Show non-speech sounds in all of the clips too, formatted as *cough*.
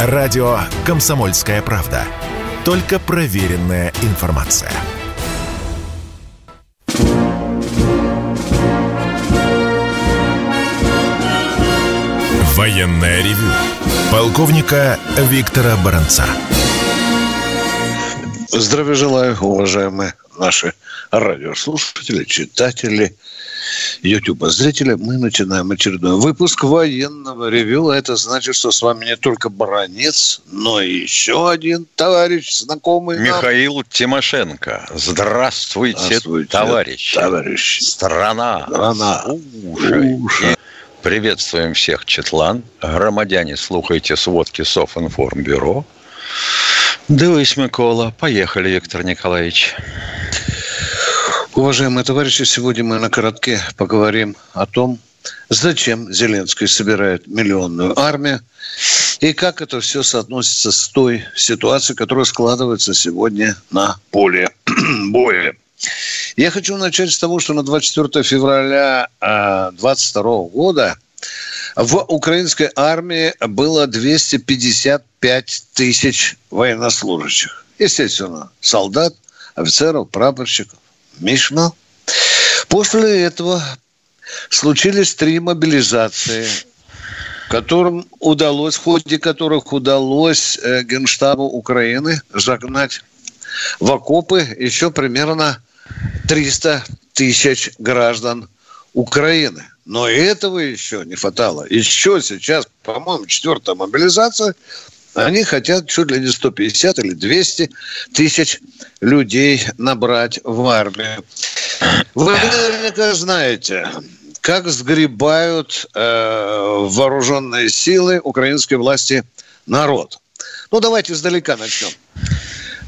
Радио «Комсомольская правда». Только проверенная информация. Военная ревю. Полковника Виктора Баранца. Здравия желаю, уважаемые наши радиослушатели, читатели, YouTube зрители. Мы начинаем очередной выпуск военного ревю. Это значит, что с вами не только Баранец, но и еще один товарищ, знакомый Михаил нам. Тимошенко. Здравствуйте, Здравствуйте товарищ. Товарищ. Страна. Страна. Слушай. Слушай. Приветствуем всех, Четлан. Громадяне, слухайте сводки Софинформбюро. Дивись, Микола. Поехали, Виктор Николаевич. Уважаемые товарищи, сегодня мы на коротке поговорим о том, зачем Зеленский собирает миллионную армию и как это все соотносится с той ситуацией, которая складывается сегодня на поле *clears throat* боя. Я хочу начать с того, что на 24 февраля 2022 года в украинской армии было 255 тысяч военнослужащих. Естественно, солдат, офицеров, прапорщиков. Мишма. После этого случились три мобилизации, которым удалось, в ходе которых удалось э, Генштабу Украины загнать в окопы еще примерно 300 тысяч граждан Украины. Но этого еще не хватало. Еще сейчас, по-моему, четвертая мобилизация – они хотят чуть ли не 150 или 200 тысяч людей набрать в армию. Вы наверняка знаете, как сгребают э, вооруженные силы украинской власти народ. Ну, давайте издалека начнем.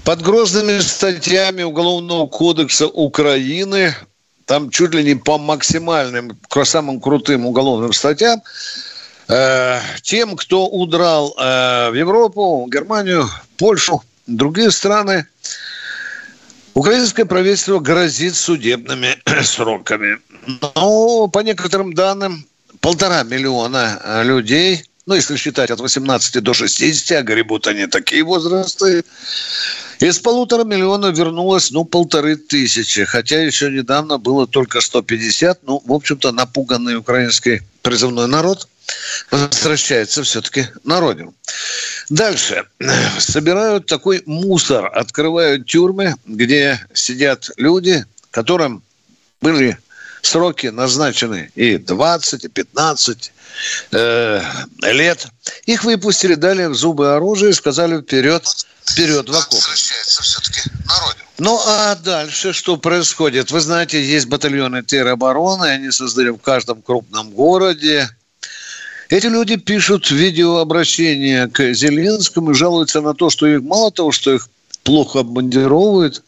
Под грозными статьями Уголовного кодекса Украины, там чуть ли не по максимальным, самым крутым уголовным статьям, тем, кто удрал э, в Европу, Германию, Польшу, другие страны, украинское правительство грозит судебными *clears throat* сроками. Но по некоторым данным, полтора миллиона э, людей, ну, если считать от 18 до 60, а гребут они такие возрасты, из полутора миллиона вернулось, ну, полторы тысячи. Хотя еще недавно было только 150. Ну, в общем-то, напуганный украинский призывной народ – возвращается все-таки на родину. Дальше. Собирают такой мусор, открывают тюрьмы, где сидят люди, которым были сроки назначены и 20, и 15 э, лет. Их выпустили, дали в зубы оружие и сказали вперед, вперед в окоп. Ну, а дальше что происходит? Вы знаете, есть батальоны теробороны, они создали в каждом крупном городе, эти люди пишут видеообращение к Зеленскому и жалуются на то, что их мало того, что их плохо обмундировывают,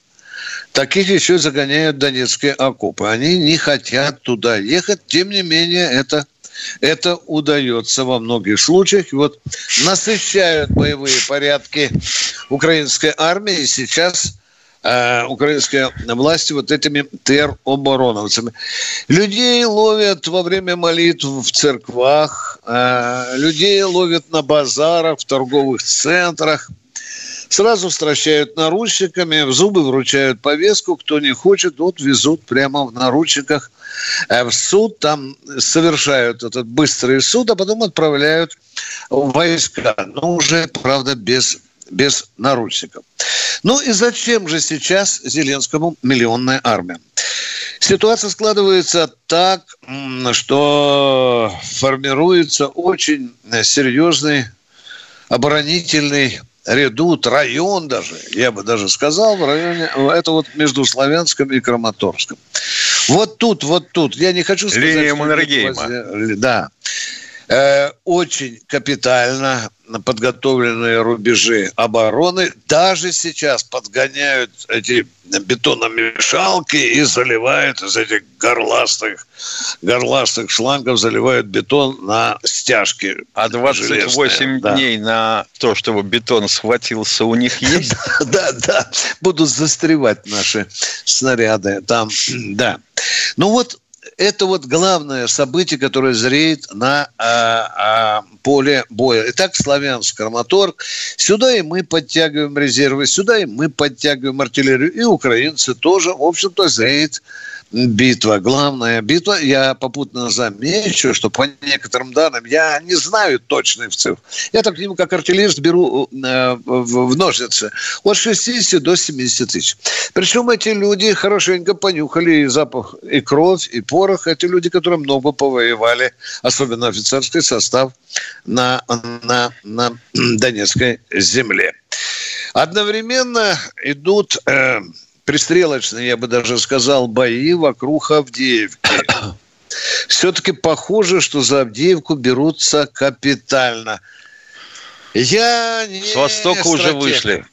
таких еще загоняют донецкие окопы. Они не хотят туда ехать, тем не менее это это удается во многих случаях. Вот насыщают боевые порядки украинской армии. И сейчас э, украинские власти вот этими теробороновцами. Людей ловят во время молитв в церквах, э, людей ловят на базарах, в торговых центрах. Сразу стращают наручниками, в зубы вручают повестку, кто не хочет, вот везут прямо в наручниках э, в суд, там совершают этот быстрый суд, а потом отправляют войска, но уже, правда, без без наручников. Ну и зачем же сейчас Зеленскому миллионная армия? Ситуация складывается так, что формируется очень серьезный оборонительный редут, район даже, я бы даже сказал, в районе, это вот между Славянском и Краматорском. Вот тут, вот тут, я не хочу сказать... Линия Маннергейма. Да. Э, очень капитально подготовленные рубежи обороны. Даже сейчас подгоняют эти бетономешалки и заливают из этих горластых, горластых шлангов заливают бетон на стяжки. А 28 да. дней на то, чтобы бетон схватился, у них есть? *laughs* Да, да. Будут застревать наши снаряды там. *clears throat* Да. Ну вот это вот главное событие, которое зреет на а, а, поле боя. Итак, Славянск, Краматорг. Сюда и мы подтягиваем резервы, сюда и мы подтягиваем артиллерию. И украинцы тоже, в общем-то, зреет битва, главная битва. Я попутно замечу, что по некоторым данным, я не знаю точных цифр. Я так к как артиллерист беру э, в ножницы от 60 до 70 тысяч. Причем эти люди хорошенько понюхали и запах, и кровь, и порох. Эти люди, которые много повоевали, особенно офицерский состав на, на, на *clears throat* Донецкой земле. Одновременно идут... Э, пристрелочные, я бы даже сказал, бои вокруг Авдеевки. *clears throat* Все-таки похоже, что за Авдеевку берутся капитально. Я не С востока стратег. уже вышли.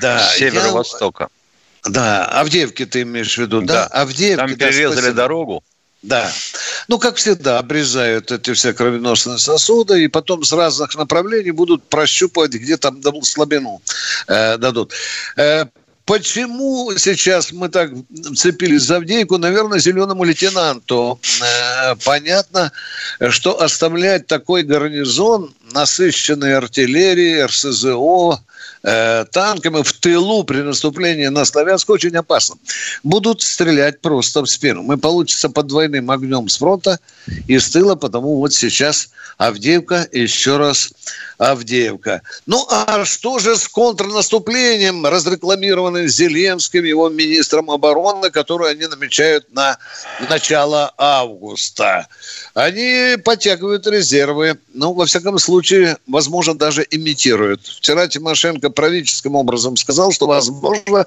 Да. С северо-востока. Я... Да, Авдеевки ты имеешь в виду, да? да? Авдеевки. Там перерезали да, дорогу. Да. Ну, как всегда, обрезают эти все кровеносные сосуды, и потом с разных направлений будут прощупывать, где там слабину э, дадут. Э, Почему сейчас мы так цепились за Авдеевку? Наверное, зеленому лейтенанту э, понятно, что оставлять такой гарнизон, насыщенный артиллерией, РСЗО, э, танками в тылу при наступлении на Славянск очень опасно. Будут стрелять просто в спину. Мы получится под двойным огнем с фронта и с тыла, потому вот сейчас Авдеевка, еще раз Авдеевка. Ну а что же с контрнаступлением, разрекламированным Зеленским, его министром обороны, которое они намечают на начало августа? Они подтягивают резервы. Ну, во всяком случае, возможно, даже имитируют. Вчера Тимошенко правительским образом сказал, что, возможно,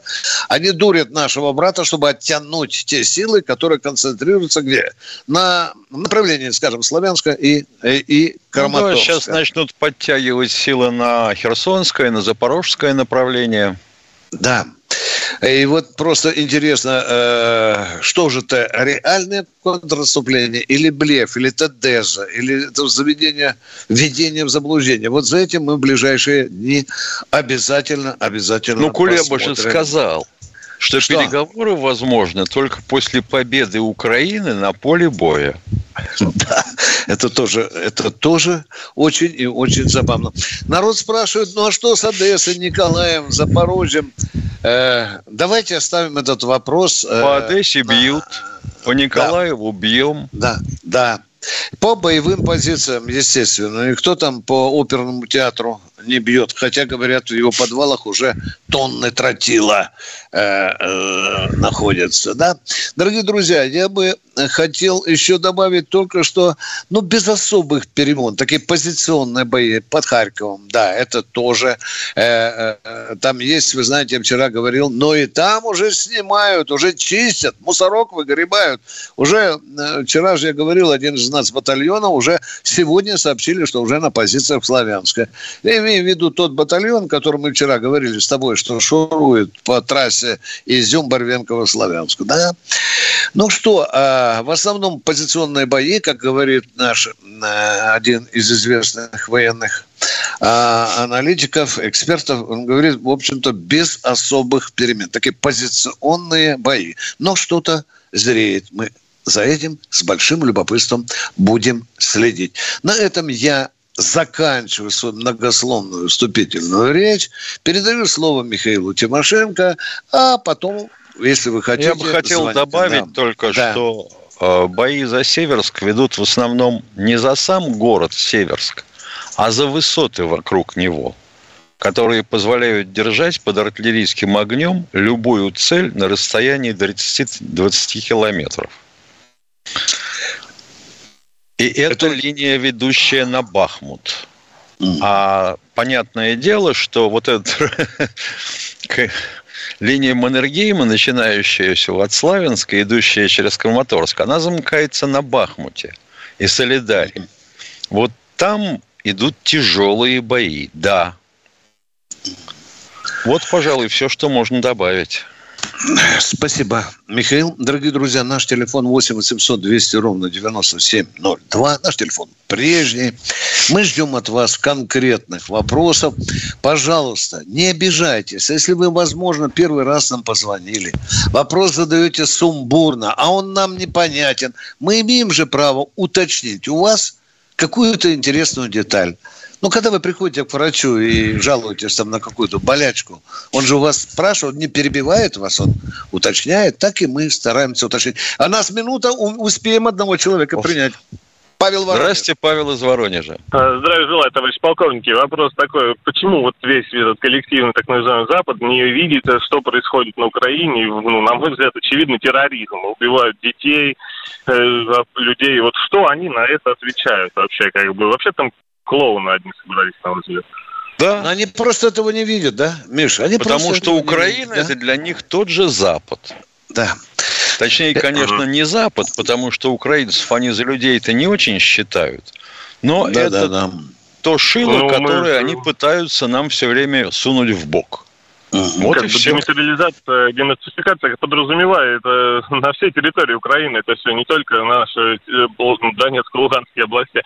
они дурят нашего брата, чтобы оттянуть те силы, которые концентрируются где? На направлении, скажем, Славянска и, и Краматорска. Ну, да, сейчас начнут подтягивать силы на Херсонское, на Запорожское направление. Да. И вот просто интересно, э, что же это, реальное контрнаступление или блеф, или это деза, или это заведение, введение в заблуждение. Вот за этим мы в ближайшие дни обязательно, обязательно Ну, Кулеба же сказал, что, что переговоры возможны только после победы Украины на поле боя. *laughs* Да, это тоже, это тоже очень и очень забавно. Народ спрашивает, ну а что с Одессой, Николаем, Запорожьем? Э, давайте оставим этот вопрос. Э, по Одессе бьют, по Николаеву да, бьем. Да, да. По боевым позициям, естественно. И кто там по оперному театру не бьет. Хотя, говорят, в его подвалах уже тонны тротила э, э, находятся. Да? Дорогие друзья, я бы хотел еще добавить только что, ну, без особых перемен, такие позиционные бои под Харьковом, да, это тоже, э, э, там есть, вы знаете, я вчера говорил, но и там уже снимают, уже чистят, мусорок выгребают. Уже э, вчера же я говорил, один из нас батальона уже сегодня сообщили, что уже на позициях Славянска. Я имею в виду тот батальон, который мы вчера говорили с тобой, что шурует по трассе Изюм-Барвенково-Славянск, да? Ну что, э, в основном позиционные бои, как говорит наш э, один из известных военных а, аналитиков, экспертов, он говорит, в общем-то, без особых перемен. Такие позиционные бои. Но что-то зреет. Мы за этим с большим любопытством будем следить. На этом я заканчиваю свою многословную вступительную речь, передаю слово Михаилу Тимошенко, а потом, если вы хотите... Я бы хотел добавить нам. только, да. что Э, бои за Северск ведут в основном не за сам город Северск, а за высоты вокруг него, которые позволяют держать под артиллерийским огнем любую цель на расстоянии 30-20 километров. И это, это линия, ведущая на Бахмут. А понятное дело, что вот этот *laughs* линия Маннергейма, начинающаяся от Славянска, идущая через Краматорск, она замыкается на Бахмуте и Солидаре. Вот там идут тяжелые бои, да. Вот, пожалуй, все, что можно добавить. Спасибо, Михаил. Дорогие друзья, наш телефон 8 800 200 ровно 9702. Наш телефон прежний. Мы ждем от вас конкретных вопросов. Пожалуйста, не обижайтесь. Если вы, возможно, первый раз нам позвонили, вопрос задаете сумбурно, а он нам непонятен, мы имеем же право уточнить у вас какую-то интересную деталь. Ну, когда вы приходите к врачу и жалуетесь там на какую-то болячку, он же у вас спрашивает, не перебивает вас, он уточняет, так и мы стараемся уточнить. А нас минута, успеем одного человека принять. Павел Воронеж. Здравствуйте, Павел из Воронежа. А, здравия желаю, товарищ полковники. Вопрос такой, почему вот весь этот коллективный так называемый Запад не видит, что происходит на Украине? Ну, на мой взгляд, очевидно, терроризм. Убивают детей, э, людей. Вот что они на это отвечают вообще? Как бы вообще там клоуны одни собрались, на взгляд. Да. Но они просто этого не видят, да, Миша? Они Потому что Украина видят, это для них тот же Запад. Да. Точнее, конечно, не Запад, потому что украинцев они за людей-то не очень считают. Но да, это да, да. то шило, ну, которое мы... они пытаются нам все время сунуть в бок. Угу. Вот как и бы все. Демилитаризация, денацификация подразумевает э, на всей территории Украины это все, не только наши э, Донецкой, Луганские области.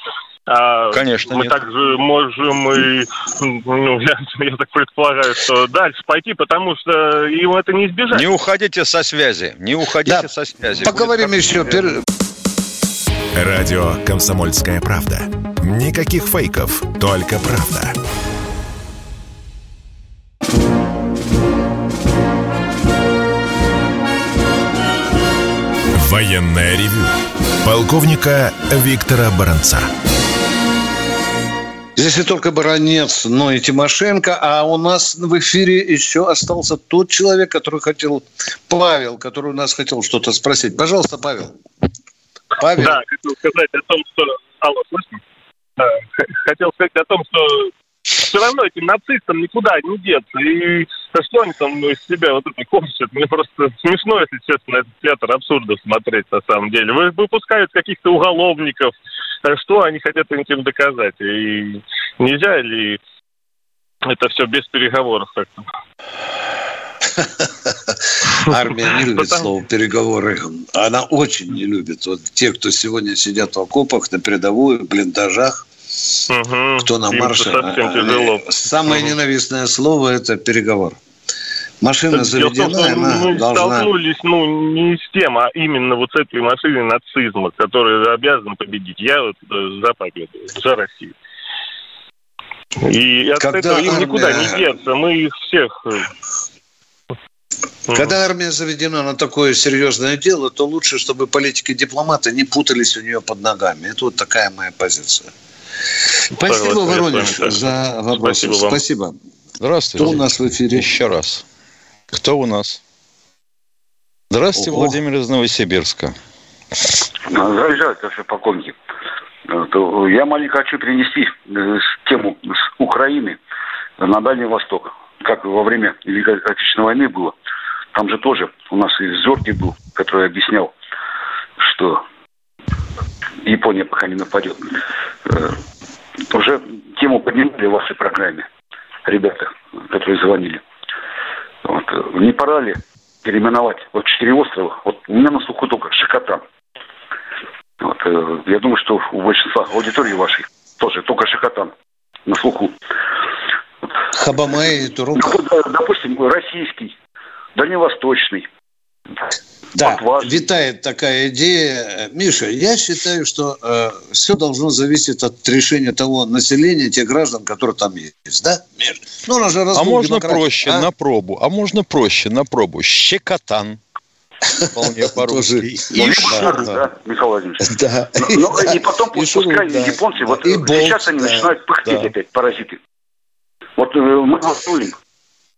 А Конечно, мы нет. также можем и, ну, *laughs* я, я так предполагаю, что дальше пойти, потому что им это не избежать. Не уходите со связи, не уходите да. со связи. Поговорим Будет еще. Пер... Радио «Комсомольская правда». Никаких фейков, только правда. Военная ревю. Полковника Виктора Баранца. Здесь не только Баранец, но и Тимошенко. А у нас в эфире еще остался тот человек, который хотел... Павел, который у нас хотел что-то спросить. Пожалуйста, Павел. Павел. Да, хотел сказать о том, что... Алло, слышно? Хотел сказать о том, что все равно этим нацистам никуда не деться. И что они там из себя вот это корчат? Мне просто смешно, если честно, этот театр абсурда смотреть на самом деле. Вы выпускают каких-то уголовников. Что они хотят этим доказать? И нельзя ли это все без переговоров как-то? *laughs* Армия не любит слово переговоры. Она очень не любит. Вот те, кто сегодня сидят в окопах, на передовой, в блиндажах, Угу. Кто на марше? Э, самое угу. ненавистное слово – это переговор. Машина заведена, том, она мы должна... столкнулись, ну, не с тем, а именно вот с этой машиной нацизма, которая обязана победить. Я вот э, за победу, за Россию. И от Когда этого им армия... никуда не деться. Мы их всех э, когда армия заведена на такое серьезное дело, то лучше, чтобы политики и дипломаты не путались у нее под ногами. Это вот такая моя позиция. Спасибо, Воронеж, за вопрос. Спасибо. Вам. Спасибо. Здравствуйте. Кто у нас в эфире? Еще раз. Кто у нас? Здравствуйте, Ого. Владимир из Новосибирска. Здравия товарищ полковник. Я маленько хочу перенести э, тему с Украины на Дальний Восток. Как во время Великой Отечественной войны было. Там же тоже у нас и Зоркий был, который объяснял, что Япония пока не нападет. Уже тему поднимали в вашей программе, ребята, которые звонили. Вот. Не пора ли переименовать вот четыре острова? Вот у меня на слуху только Шикотан. Вот, э, я думаю, что у большинства аудитории вашей тоже только Шикотан на слуху. Хабамай и Турук. Ну, допустим, российский, дальневосточный, да, вот витает такая идея. Миша, я считаю, что э, все должно зависеть от решения того населения, тех граждан, которые там есть. Да, Миша? Ну, у же а можно проще, а? на пробу. А можно проще, на пробу. Щекотан. Вполне *laughs* по-русски. И да, Михаил Владимирович. *laughs* Да. Ну, и потом пускай японцы, вот сейчас они начинают пыхтеть опять, паразиты. Вот э, мы волнуем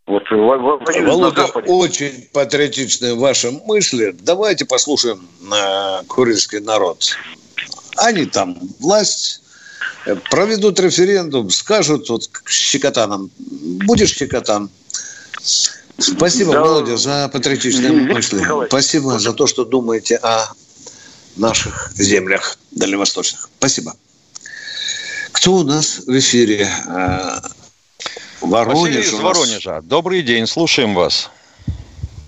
вот, Володя, очень патриотичные ваши мысли. Давайте послушаем э, курильский народ. Они там власть, э, проведут референдум, скажут вот щекотаном, будешь щекотан. Спасибо, да, Володя, за патриотичные мысли. Спасибо за то, что думаете о наших землях дальневосточных. Спасибо. Кто у нас в эфире? Воронеж. Василий из Воронежа. Добрый день, слушаем вас.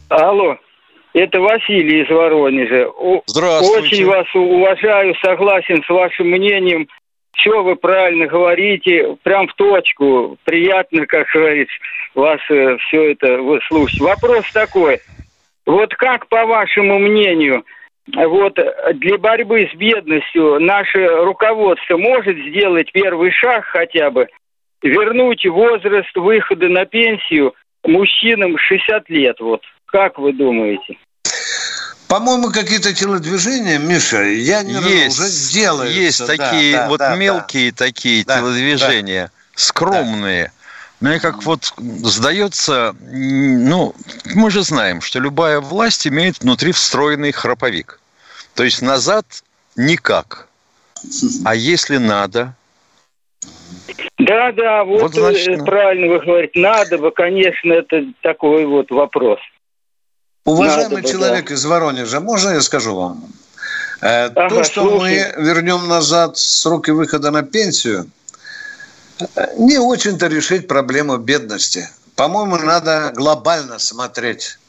Алло, это Василий из Воронежа. Здравствуйте. Очень вас уважаю, согласен с вашим мнением. Все вы правильно говорите, прям в точку. Приятно, как говорится, вас э, все это выслушать. Вопрос такой. Вот как, по вашему мнению, вот для борьбы с бедностью наше руководство может сделать первый шаг хотя бы, вернуть возраст выхода на пенсию мужчинам 60 лет, вот. Как вы думаете? По-моему, какие-то телодвижения, Миша, я не есть, уже делаю. Есть такие да, вот да, мелкие да. такие да, телодвижения, да. скромные. Да. Мне как вот сдается, ну, мы же знаем, что любая власть имеет внутри встроенный храповик. То есть назад никак. А если надо? Да, да, вот, вот значит, правильно вы говорите. Надо бы, конечно, это такой вот вопрос. Уважаемый Надо человек да. из Воронежа, можно я скажу вам? Э, ага, То, что слушай. мы вернем назад сроки выхода на пенсию, не очень-то решить проблему бедности. По-моему, надо глобально смотреть.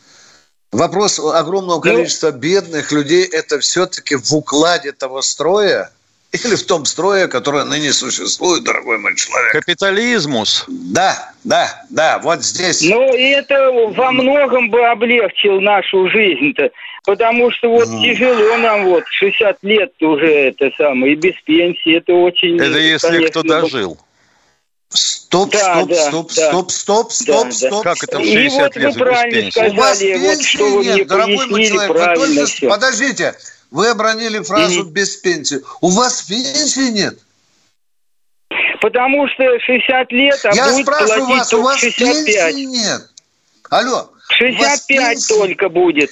Вопрос огромного ну, количества ну, бедных людей – это все-таки в укладе того строя, или в том строе, который ныне существует, дорогой мой человек. Капитализмус. Да, да, да, вот здесь. Ну, и это во многом бы облегчил нашу жизнь-то. Потому что вот mm. тяжело нам вот 60 лет уже это самое, и без пенсии, это очень... Это если конечно, кто дожил. Стоп, да, стоп, да, стоп, да. стоп, стоп, стоп, да, стоп. Как это в 60 и вот лет вы правильно сказали, У вас пенсии вот, что вы нет, дорогой мой человек. Вы только... Подождите, вы обронили фразу mm «без пенсии». У вас пенсии нет? Потому что 60 лет, а Я будет спрашиваю вас, у вас 65. пенсии нет? Алло. 65 только будет.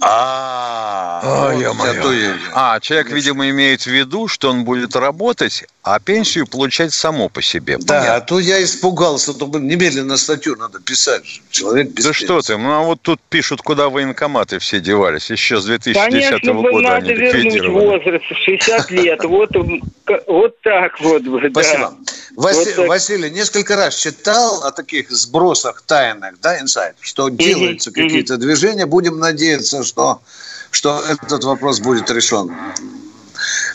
А, а, человек, видимо, имеет в виду, что он будет работать, а пенсию получать само по себе. Да, а то я испугался, то немедленно статью надо писать. Человек без Да что ты, ну а вот тут пишут, куда военкоматы все девались, еще с 2010 Конечно, года надо они вернуть возраст 60 лет, *laughs* вот, вот так вот. Спасибо. Василий, вот Василий, несколько раз читал о таких сбросах тайных, да, инсайт, что делаются какие-то движения, будем надеяться, что, что этот вопрос будет решен.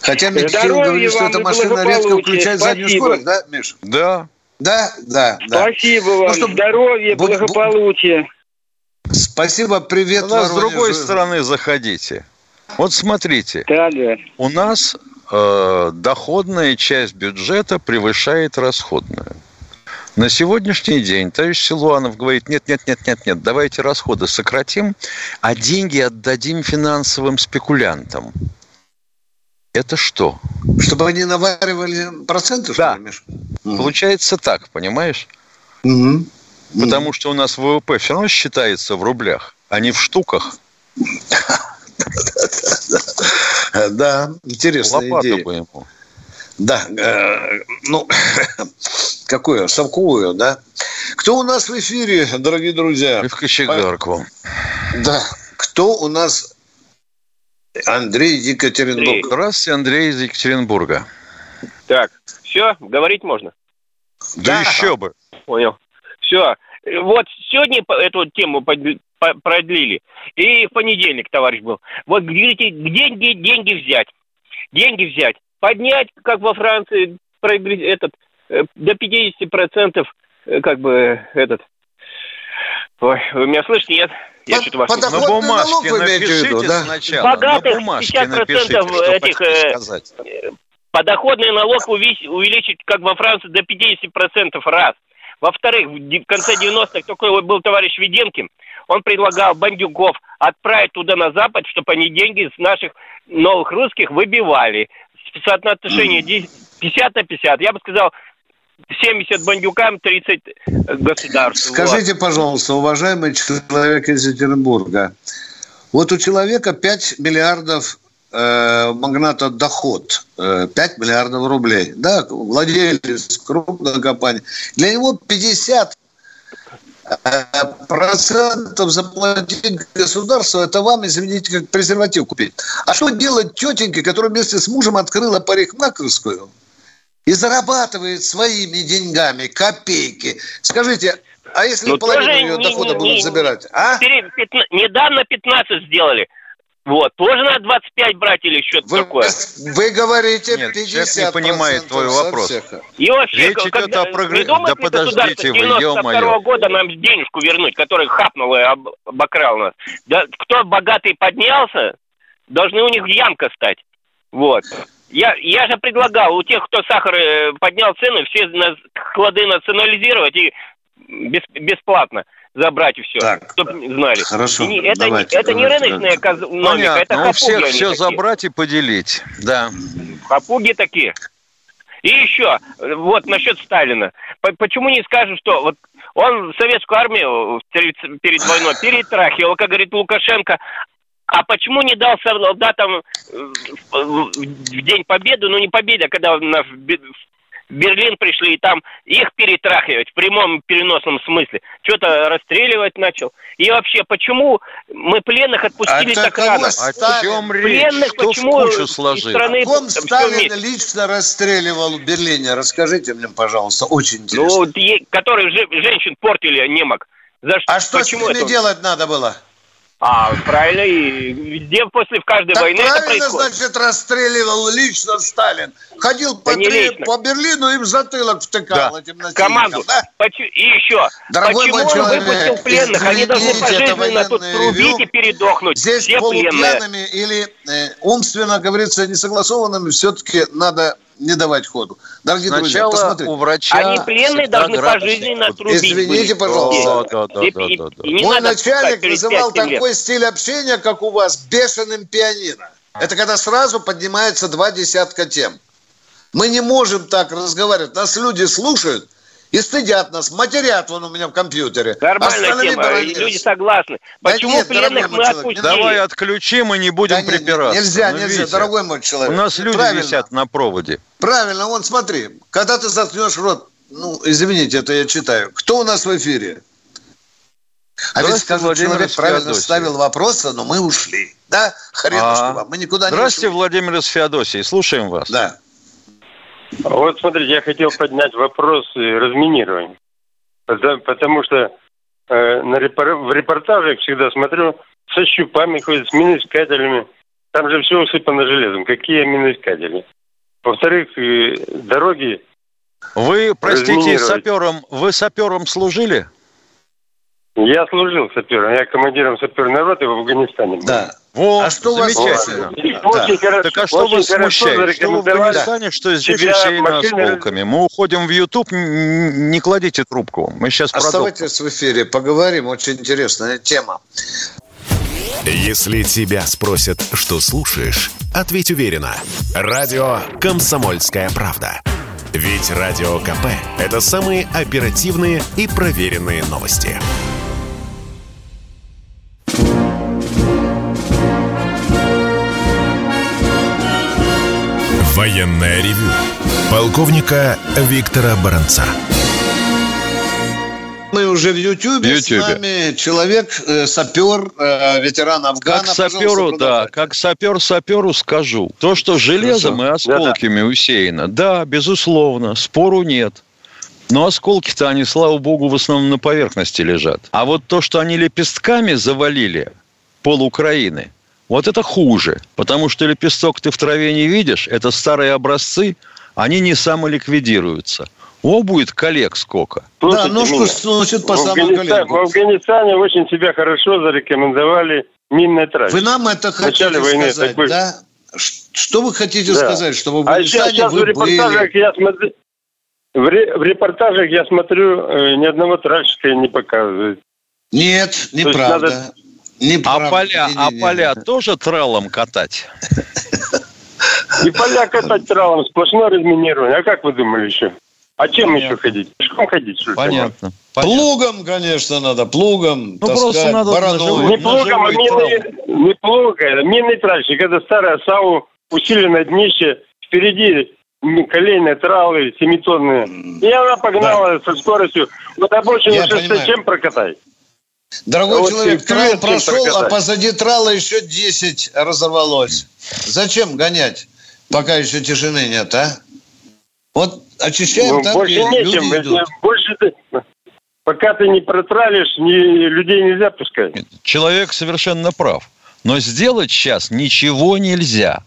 Хотя Михаил говорит, что эта машина редко включает Спасибо. заднюю скорость, да, Миша? Да. Да, да, да. Спасибо вам. Ну, чтобы... Здоровья, благополучия. Спасибо, привет, У нас с другой стороны заходите. Вот смотрите, да, да. у нас э, доходная часть бюджета превышает расходную. На сегодняшний день товарищ Силуанов говорит, нет, нет, нет, нет, нет, давайте расходы сократим, а деньги отдадим финансовым спекулянтам. Это что? Чтобы они наваривали проценты, да. что ли, Миша? Получается так, понимаешь? Угу. Потому что у нас ВВП все равно считается в рублях, а не в штуках. Да, интересная идея. бы ему. Да, э, ну, *laughs* какую? Совковую, да? Кто у нас в эфире, дорогие друзья? И в кочегарку. Да. Кто у нас? Андрей Екатеринбург. Здравствуйте, Андрей из Екатеринбурга. Так, все, говорить можно? Да, да еще бы. Понял. Все. Вот сегодня эту тему продлили. И в понедельник, товарищ был. Вот говорите, где деньги взять? Деньги взять поднять, как во Франции, этот, э, до 50% э, как бы этот... Ой, вы меня слышите, нет? Я Под, что-то вас... На бумажке напишите виду, да? сначала. Богатых на бумажке 50% напишите, этих... Э, подоходный налог увеличить, как во Франции, до 50% раз. Во-вторых, в конце 90-х такой был товарищ Веденкин, он предлагал бандюков отправить туда на Запад, чтобы они деньги с наших новых русских выбивали соотношение 50 на 50. Я бы сказал, 70 бандюкам, 30 государству. Скажите, вот. пожалуйста, уважаемый человек из Екатеринбурга, вот у человека 5 миллиардов э, магната доход, э, 5 миллиардов рублей, да, владелец крупной компании. Для него 50 процентов заплатить государству, это вам, извините, как презерватив купить. А что делать тетеньке, которая вместе с мужем открыла парикмахерскую и зарабатывает своими деньгами копейки? Скажите, А если ну, половину ее не, дохода не, будут не, забирать? А? Недавно 15 сделали. Вот, тоже надо 25 брать или что-то такое. Вы говорите Нет, 50 не понимает твой вопрос. И вообще, Речь когда, идет о прогрессе. Да подождите вы, ё-моё. года нам денежку вернуть, которая хапнула и обокрал нас. Да, кто богатый поднялся, должны у них ямка стать. Вот. Я, я же предлагал у тех, кто сахар э, поднял цены, все склады национализировать и без, бесплатно забрать и все, так, чтобы знали. Хорошо, и это, давайте, это не рыночная экономика, Понятно, это хапуги. у всех все такие. забрать и поделить, да. Хапуги такие. И еще, вот насчет Сталина. Почему не скажут, что вот он советскую армию перед войной перетрахивал, как говорит Лукашенко, а почему не дал солдатам в День Победы, ну не Победы, а когда нас Берлин пришли, и там их перетрахивать в прямом переносном смысле. Что-то расстреливать начал. И вообще, почему мы пленных отпустили а так рано? О чем речь? Кто почему в сложил? Страны Ком Сталин лично расстреливал в Берлине? Расскажите мне, пожалуйста, очень интересно. Ну, которые женщин портили немок. За что? А что почему с ними это? делать надо было? А, правильно, и везде после в каждой так войны правильно, это происходит. значит, расстреливал лично Сталин. Ходил по, три, по Берлину и в затылок втыкал да. этим Команду. Да? И еще, Дорогой почему он человек, выпустил пленных? Они должны пожизненно тут трубить и передохнуть. Здесь Все полупьяными или э, умственно, говорится, несогласованными все-таки надо не давать ходу. Дорогие Сначала друзья, посмотрите. у врача Они пленные должны пожизненно трубить. Извините, пожалуйста. Да, да, да, да, да, да. Мой начальник называл такой стиль общения, как у вас, бешеным пианино. Это когда сразу поднимается два десятка тем. Мы не можем так разговаривать. Нас люди слушают – и стыдят нас, матерят вон у меня в компьютере. Нормальная тема, баронец. люди согласны. Почему да нет, пленных мы отпустили? Давай отключим и не будем да припираться. Нельзя, ну, нельзя, видите, дорогой мой человек. У нас люди Правильно. висят на проводе. Правильно, вон смотри, когда ты заткнешь рот, ну, извините, это я читаю. Кто у нас в эфире? А ведь, скажу, Владимир человек правильно ставил вопросы, но мы ушли. Да, хренушки а, вам, мы никуда не Здравствуйте, Владимир из Феодосии, слушаем вас. Да. Вот смотрите, я хотел поднять вопрос разминирования. Потому что э, на репор... в репортажах всегда смотрю, со щупами ходят, с миноискателями. Там же все усыпано железом. Какие миноискатели? Во-вторых, э, дороги... Вы, простите, сапером, вы сапером служили? Я служил сапером. Я командиром саперной роты в Афганистане. Да. Вот, а что замечательно. Вас... Да. Хорошо, так а что вас смущает? Что вы Афганистане, что здесь усеяно осколками? Мы уходим в YouTube, не кладите трубку. Мы сейчас Оставайтесь продолжим. в эфире, поговорим. Очень интересная тема. Если тебя спросят, что слушаешь, ответь уверенно. Радио «Комсомольская правда». Ведь Радио КП – это самые оперативные и проверенные новости. Военное ревю полковника Виктора Баранца. Мы уже в Ютьюбе, с нами человек, э, сапер, э, ветеран Афгана. Как саперу, да, как сапер саперу скажу. То, что железом Хорошо. и осколками да, да. усеяно, да, безусловно, спору нет. Но осколки-то они, слава богу, в основном на поверхности лежат. А вот то, что они лепестками завалили пол Украины – вот это хуже, потому что лепесток ты в траве не видишь, это старые образцы, они не самоликвидируются. О, будет коллег сколько. Слушайте, да, ну что значит по самому коллегу? В Афганистане очень себя хорошо зарекомендовали минной трассе. Вы нам это хотите войны сказать, такой... да? Что вы хотите да. сказать, что в а Афганистане а сейчас, сейчас вы в репортажах были... я смотрю, в, ре, в репортажах я смотрю, э, ни одного тральщика не показывают. Нет, неправда. Надо, не а поля, не, не, а поля тоже тралом катать? *laughs* И поля катать тралом, сплошное разминирование. А как вы думали еще? А чем Понятно. еще ходить? Пешком ходить, что ли? Понятно. Понятно. Плугом, конечно, надо, плугом. Ну, таскать, просто надо барану. Не плугом, а минный, не плуг, это минный тральщик. Это старая САУ, усиленное днище, впереди колейные тралы семитонные. И она погнала да. со скоростью. Вот обочину шоссе чем прокатай? Дорогой вот человек, трал прошел, а позади трала еще 10 разорвалось. Зачем гонять, пока еще тишины нет, а? Вот очищаем ну, там, больше где нечем, люди идут. Больше, пока ты не протралишь, ни, людей нельзя пускать. Человек совершенно прав. Но сделать сейчас ничего нельзя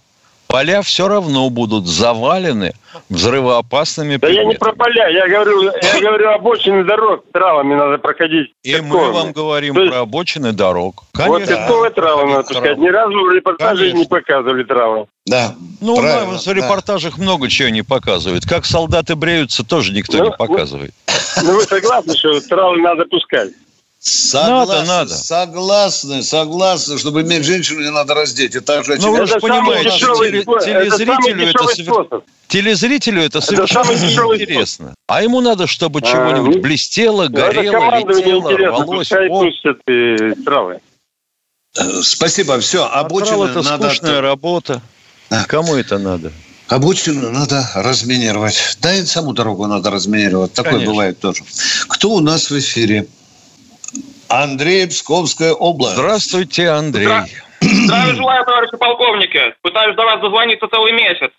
поля все равно будут завалены взрывоопасными Да предметами. я не про поля, я говорю, я говорю обочины дорог, травами надо проходить. И мы вам говорим есть, про обочины дорог. Конечно. Вот пятковые травы надо пускать. Ни разу в репортаже не показывали травы. Да. Ну, правильно, в репортажах да. много чего не показывают. Как солдаты бреются, тоже никто ну, не показывает. Ну, вы согласны, что травы надо пускать? Согласны, надо, надо. Согласны, согласны, чтобы иметь женщину, не надо раздеть. Это же ну, вы же понимаете, теле, телезрителю это, это телезрителю это, это совершенно неинтересно. А ему надо, чтобы а, чего-нибудь ну, блестело, горело, летело, рвалось. травы. Э, спасибо, все. Обочина это надо... скучная работа. Да. Кому это надо? Обочину надо разминировать. Да и саму дорогу надо разминировать. Такое Конечно. бывает тоже. Кто у нас в эфире? Андрей, Псковская область. Здравствуйте, Андрей. Здравия желаю, товарищи полковники. Пытаюсь до вас дозвониться целый месяц.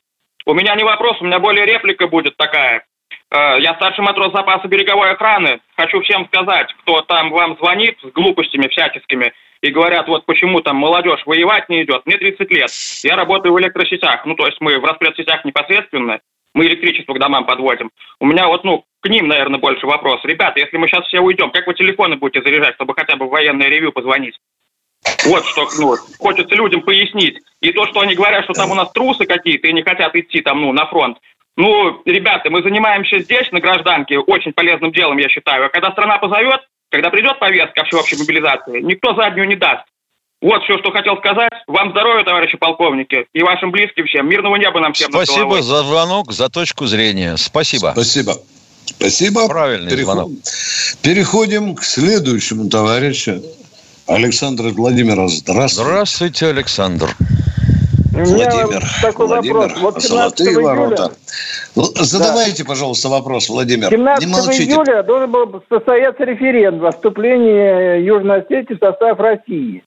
У меня не вопрос, у меня более реплика будет такая. Э, я старший матрос запаса береговой охраны. Хочу всем сказать, кто там вам звонит с глупостями всяческими и говорят, вот почему там молодежь воевать не идет. Мне 30 лет. Я работаю в электросетях. Ну, то есть мы в распредсетях непосредственно. Мы электричество к домам подводим. У меня вот, ну, к ним, наверное, больше вопрос. Ребята, если мы сейчас все уйдем, как вы телефоны будете заряжать, чтобы хотя бы в военное ревю позвонить? Вот что ну, хочется людям пояснить. И то, что они говорят, что там у нас трусы какие-то и не хотят идти там, ну, на фронт. Ну, ребята, мы занимаемся здесь, на гражданке, очень полезным делом, я считаю. А когда страна позовет, когда придет повестка о всеобщей мобилизации, никто заднюю не даст. Вот все, что хотел сказать. Вам здоровья, товарищи полковники, и вашим близким всем. Мирного неба нам всем. Спасибо за звонок, за точку зрения. Спасибо. Спасибо. Спасибо. Правильный Переход... звонок. Переходим к следующему товарищу. Александр Владимир, здравствуйте. Здравствуйте, Александр. Владимир, такой Владимир, вопрос. Вот золотые июля... ворота. Задавайте, да. пожалуйста, вопрос, Владимир. 17 не молчите. июля должен был состояться референдум о вступлении Южной Осетии в состав России.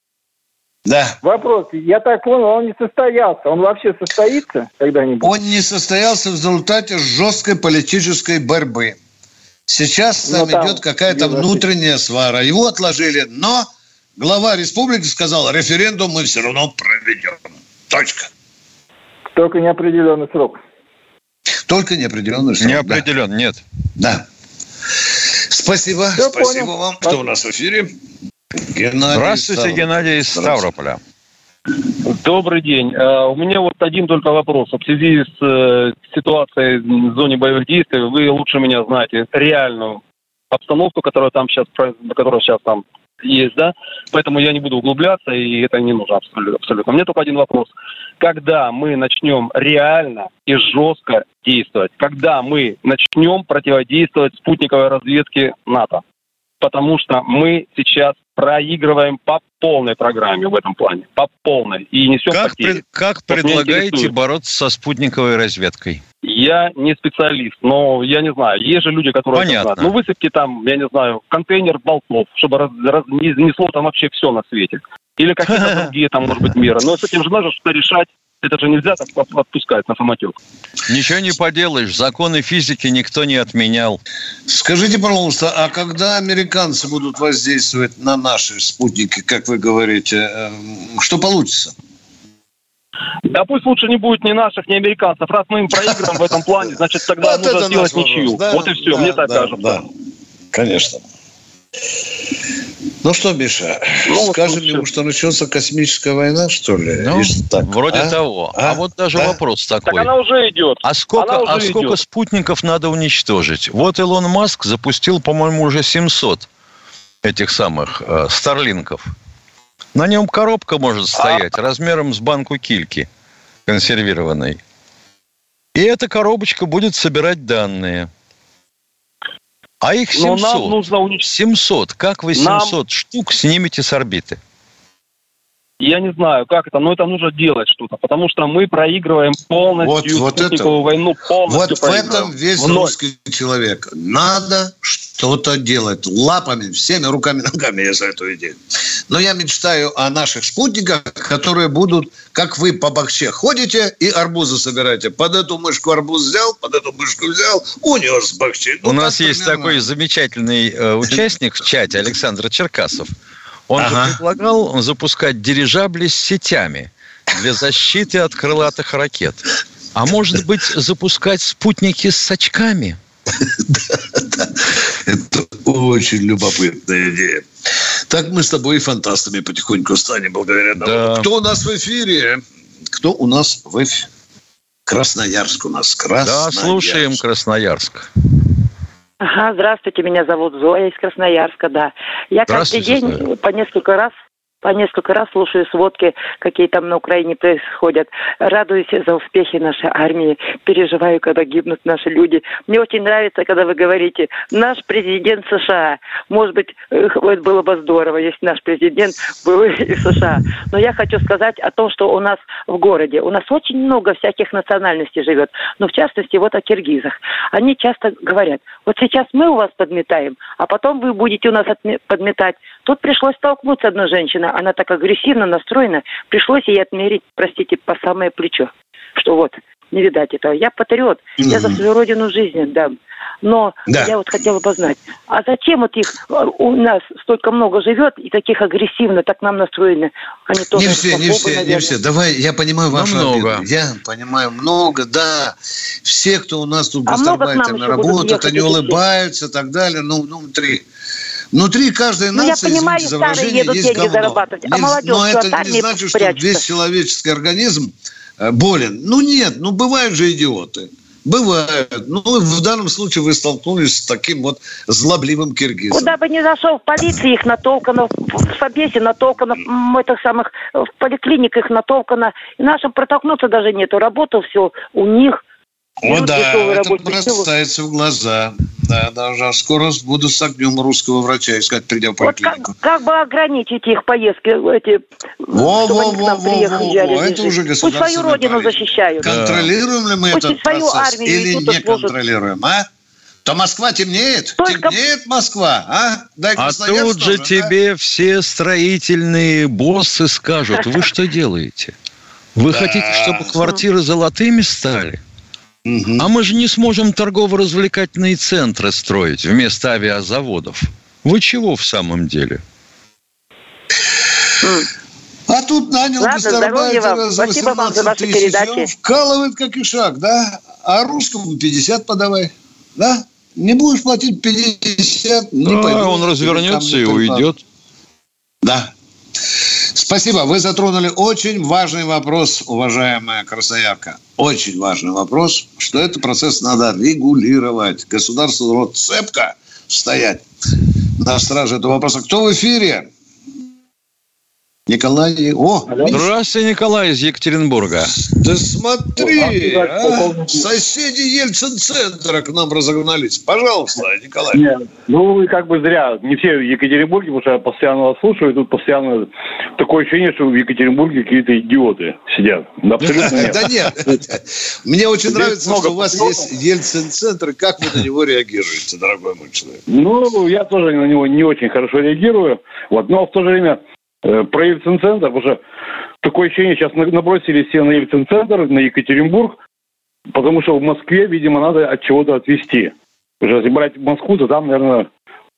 Да. Вопрос. Я так понял, он не состоялся. Он вообще состоится когда-нибудь? Он не состоялся в результате жесткой политической борьбы. Сейчас там, там идет какая-то внутренняя свара. Его отложили, но глава республики сказал, референдум мы все равно проведем. Точка. Только неопределенный срок. Только неопределенный срок. Неопределен, да. нет. Да. Спасибо. Все Спасибо понял. вам. Кто у нас в эфире? Геннадий Здравствуйте, Ставрополь. Геннадий из Ставрополя. Добрый день. Uh, у меня вот один только вопрос. В связи с uh, ситуацией в зоне боевых действий, вы лучше меня знаете реальную обстановку, которая там сейчас, которая сейчас там есть, да? Поэтому я не буду углубляться, и это не нужно абсолютно. абсолютно. Мне только один вопрос. Когда мы начнем реально и жестко действовать? Когда мы начнем противодействовать спутниковой разведке НАТО? Потому что мы сейчас проигрываем по полной программе в этом плане, по полной, и несем как потери. Пред, как вот предлагаете бороться со спутниковой разведкой? Я не специалист, но я не знаю, есть же люди, которые Понятно. знают. Ну, высыпьте там, я не знаю, контейнер болтов, чтобы раз, раз, несло там вообще все на свете. Или какие-то *laughs* другие там, может быть, меры. Но с этим же нужно что-то решать это же нельзя так отпускать на самотек. Ничего не поделаешь, законы физики никто не отменял. Скажите, пожалуйста, а когда американцы будут воздействовать на наши спутники, как вы говорите, эм, что получится? Да пусть лучше не будет ни наших, ни американцев. Раз мы им проиграем в этом плане, *laughs* значит тогда нужно сделать ничью. Вот и все, мне так кажется. Да, конечно. Ну что, Миша, ну, скажем ему, что начнется космическая война, что ли? Ну, так, вроде а? того. А, а вот даже да? вопрос такой. Так она уже идет. А сколько, уже а сколько идет. спутников надо уничтожить? Вот Илон Маск запустил, по-моему, уже 700 этих самых э, старлинков. На нем коробка может а? стоять а? размером с банку кильки консервированной. И эта коробочка будет собирать данные. А их 700. Но нам нужно уничтожить. 700. Как вы 700 нам... штук снимете с орбиты? Я не знаю, как это, но это нужно делать что-то, потому что мы проигрываем полностью вот, вот это, войну, полностью Вот в этом весь в русский человек. Надо что что-то делать. Лапами, всеми руками, *laughs* ногами я за эту идею. Но я мечтаю о наших спутниках, которые будут, как вы по бахче ходите и арбузы собираете. Под эту мышку арбуз взял, под эту мышку взял, унес с бахчи. Ну, У нас есть примерно... такой замечательный э, участник в чате, Александр Черкасов. Он ага. же предлагал запускать дирижабли с сетями для защиты от крылатых ракет. А может быть, запускать спутники с очками? *laughs* Это очень любопытная идея. Так мы с тобой фантастами потихоньку станем благодаря тому. Да. Кто у нас в эфире? Кто у нас в эфире? Красноярск у нас. Красноярск. Да, слушаем Красноярск. Ага, здравствуйте, меня зовут Зоя из Красноярска, да. Я каждый день Зоя. по несколько раз по несколько раз слушаю сводки, какие там на Украине происходят. Радуюсь за успехи нашей армии. Переживаю, когда гибнут наши люди. Мне очень нравится, когда вы говорите, наш президент США. Может быть, это было бы здорово, если наш президент был *laughs* из США. Но я хочу сказать о том, что у нас в городе. У нас очень много всяких национальностей живет. Но в частности, вот о киргизах. Они часто говорят, вот сейчас мы у вас подметаем, а потом вы будете у нас подметать. Тут пришлось столкнуться одной женщиной она так агрессивно настроена, пришлось ей отмерить, простите, по самое плечо. Что вот, не видать этого. Я патриот, mm-hmm. я за свою родину жизнь отдам. Но да. я вот хотела бы знать, а зачем вот их у нас столько много живет и таких агрессивно, так нам настроены? Они тоже не все, не все, наверное. не все. Давай, я понимаю вашу много. Обиду. Я понимаю, много, да. Все, кто у нас тут а гастарбайтерами работают, они улыбаются и так далее. Ну, ну, внутри. Внутри каждой ну, нации, я понимаю, извините за выражение, едут есть говно. зарабатывать, а молодежь Но это не значит, что весь человеческий организм э, болен. Ну нет, ну бывают же идиоты. Бывают. Ну, в данном случае вы столкнулись с таким вот злобливым киргизом. Куда бы ни зашел, в полиции их натолкано, в собесе натолкано, в этих самых, в поликлиниках их натолкано. И нашим протолкнуться даже нету. Работал все у них. О, да, это бросается в глаза. Да, даже скоро буду с огнем русского врача искать, придя в поликлинику. Вот как, как бы ограничить их поездки, эти, во, во, во, во, во, это уже государственный Пусть свою родину защищают. Контролируем ли мы Пусть этот свою процесс или не контролируем, а? То Москва темнеет? Только... Темнеет Москва, а? Дай а тут же тоже, тебе а? все строительные боссы скажут, вы что делаете? Вы хотите, чтобы квартиры золотыми стали? Угу. А мы же не сможем торгово-развлекательные центры строить вместо авиазаводов. Вы чего в самом деле? А тут нанял Ладно, гастарбайтера за 18 тысяч, передачи. он вкалывает как ишак, да? А русскому 50 подавай, да? Не будешь платить 50, не да, пойду. он развернется и уйдет. Да. Спасибо. Вы затронули очень важный вопрос, уважаемая красноярка. Очень важный вопрос, что этот процесс надо регулировать. Государство должно цепко стоять на страже этого вопроса. Кто в эфире? Николай... О, Здравствуйте, Николай из Екатеринбурга. Да смотри, а? соседи Ельцин-центра к нам разогнались. Пожалуйста, Николай. Нет, ну, как бы зря. Не все в Екатеринбурге, потому что я постоянно вас слушаю, и тут постоянно такое ощущение, что в Екатеринбурге какие-то идиоты сидят. Абсолютно *laughs* нет. Да нет. Мне очень нравится, что у вас есть Ельцин-центр. Как вы на него реагируете, дорогой мой человек? Ну, я тоже на него не очень хорошо реагирую. Вот, но в то же время про Ельцин-центр, уже такое ощущение, сейчас набросились все на Ельцин-центр, на Екатеринбург, потому что в Москве, видимо, надо от чего-то отвезти. Уже если брать Москву, то там, наверное,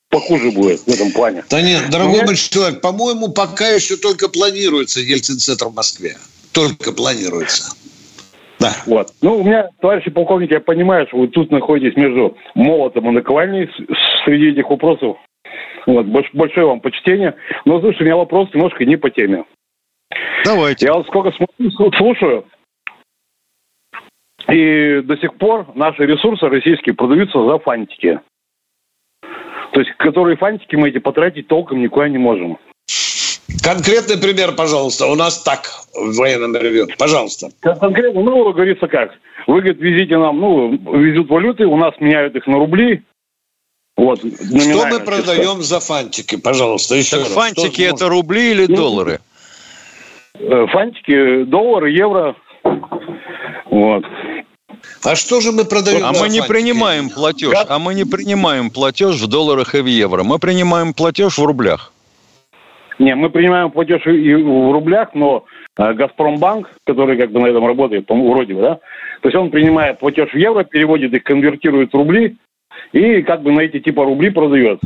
похуже будет в этом плане. Да нет, дорогой мой человек, по-моему, пока еще только планируется Ельцин-центр в Москве. Только планируется. Да. Вот. Ну, у меня, товарищи полковники, я понимаю, что вы тут находитесь между молотом и наковальней среди этих вопросов. Вот, больш, большое вам почтение. Но, слушай, у меня вопрос немножко не по теме. Давайте. Я вот сколько смотрю, слушаю, и до сих пор наши ресурсы российские продаются за фантики. То есть, которые фантики мы эти потратить толком никуда не можем. Конкретный пример, пожалуйста. У нас так в военном ревю. Пожалуйста. Конкретно, ну, говорится как. Вы, говорит, везите нам, ну, везут валюты, у нас меняют их на рубли, вот, что мы продаем за фантики, пожалуйста, еще так раз. Фантики это может... рубли или ну, доллары? Э, фантики, доллары, евро. Вот. А что же мы продаем? А мы не принимаем платеж. А мы не принимаем платеж в долларах и в евро. Мы принимаем платеж в рублях. Не, мы принимаем платеж и в рублях, но э, Газпромбанк, который как бы на этом работает, вроде бы, да, то есть он принимает платеж в евро, переводит их, конвертирует в рубли и как бы на эти типа рубли продает.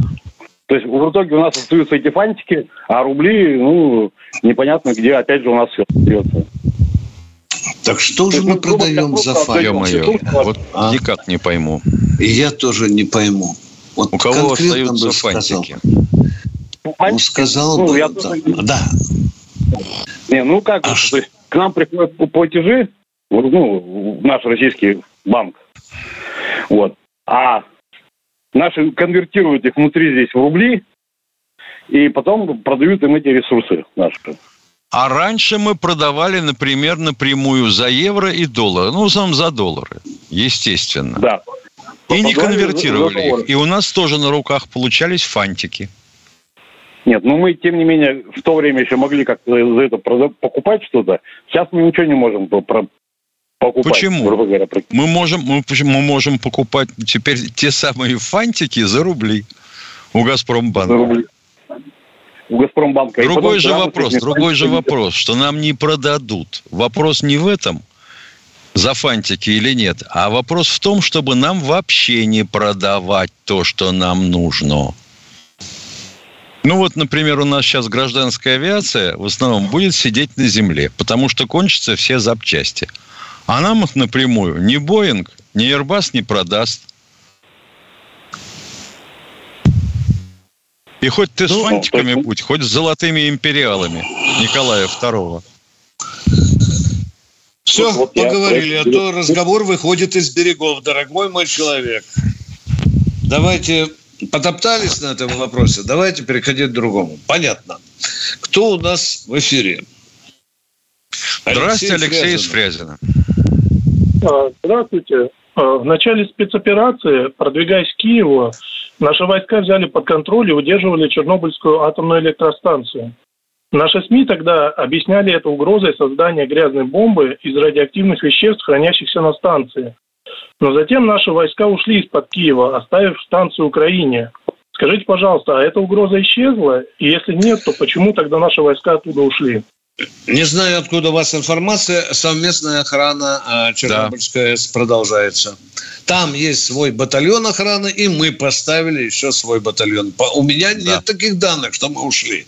То есть в итоге у нас остаются эти фантики, а рубли, ну, непонятно где, опять же, у нас все остается. Так что же мы продаем за фантики? Вот а? никак не пойму. И я тоже не пойму. Вот У кого остаются фантики? Он сказал ну, бы, я да. да. Не, ну как, а то есть к нам приходят платежи, ну, в наш российский банк, вот, а наши конвертируют их внутри здесь в рубли, и потом продают им эти ресурсы наши. А раньше мы продавали, например, напрямую за евро и доллары. Ну, основном за доллары, естественно. Да. И не конвертировали их. И у нас тоже на руках получались фантики. Нет, ну мы, тем не менее, в то время еще могли как-то за это покупать что-то. Сейчас мы ничего не можем покупать. Почему? Говоря, мы можем, мы, мы можем покупать теперь те самые фантики за рубли у Газпромбанка. За рубли. У Газпромбанка. Другой же вопрос, другой же вопрос, что нам не продадут. Вопрос не в этом, за фантики или нет, а вопрос в том, чтобы нам вообще не продавать то, что нам нужно. Ну вот, например, у нас сейчас гражданская авиация в основном будет сидеть на земле, потому что кончатся все запчасти. А нам их напрямую ни Боинг, ни Airbus не продаст. И хоть ты ну, с фантиками будь, хоть с золотыми империалами Николая II. Все, вот поговорили, а то разговор выходит из берегов, дорогой мой человек. Давайте потоптались на этом вопросе, давайте переходить к другому. Понятно. Кто у нас в эфире? Здравствуйте, Алексей из Фрязина. Здравствуйте. А, в начале спецоперации, продвигаясь к Киеву, наши войска взяли под контроль и удерживали Чернобыльскую атомную электростанцию. Наши СМИ тогда объясняли это угрозой создания грязной бомбы из радиоактивных веществ, хранящихся на станции. Но затем наши войска ушли из-под Киева, оставив станцию Украине. Скажите, пожалуйста, а эта угроза исчезла? И если нет, то почему тогда наши войска оттуда ушли? Не знаю, откуда у вас информация. Совместная охрана э, Чернобыльской АЭС да. продолжается. Там есть свой батальон охраны, и мы поставили еще свой батальон. У меня да. нет таких данных, что мы ушли.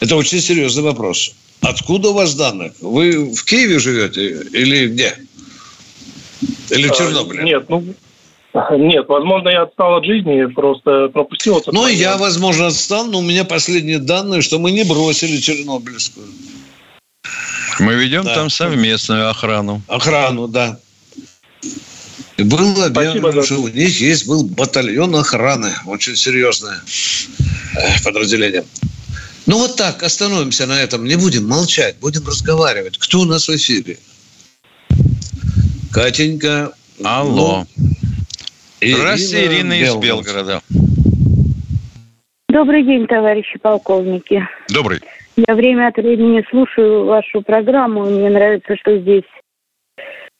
Это очень серьезный вопрос. Откуда у вас данных? Вы в Киеве живете или где? Или в а, Чернобыле? Нет, ну, нет, возможно, я отстал от жизни, просто пропустил. Ну, я, возможно, отстал, но у меня последние данные, что мы не бросили Чернобыльскую. Мы ведем да. там совместную охрану. Охрану, да. И было объявлено, что у них есть был батальон охраны, очень серьезное подразделение. Ну вот так, остановимся на этом, не будем молчать, будем разговаривать. Кто у нас в эфире? Катенька. Алло. Ну, Здравствуйте, Ирина, Ирина из Белгорода. Добрый день, товарищи полковники. Добрый. Я время от времени слушаю вашу программу. Мне нравится, что здесь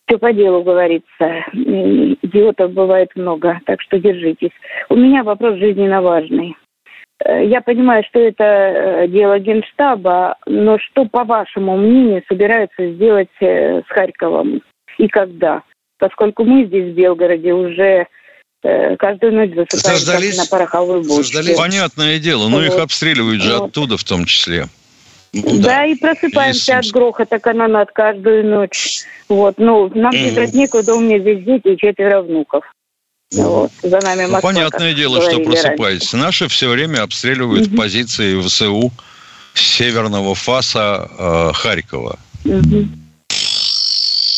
все по делу говорится. Идиотов бывает много, так что держитесь. У меня вопрос жизненно важный. Э, я понимаю, что это э, дело Генштаба, но что, по вашему мнению, собираются сделать э, с Харьковом и когда? Поскольку мы здесь, в Белгороде, уже каждую ночь засыпаем на пороховой бочке. Понятное дело, но вот. их обстреливают же вот. оттуда в том числе. Ну, да. да, и просыпаемся от грохота канонат каждую ночь. Вот, ну, нам бежать некуда, у меня здесь дети и четверо внуков. Вот, за нами ну, понятное дело, что просыпаетесь. Наши все время обстреливают угу. позиции ВСУ северного фаса э, Харькова. Угу.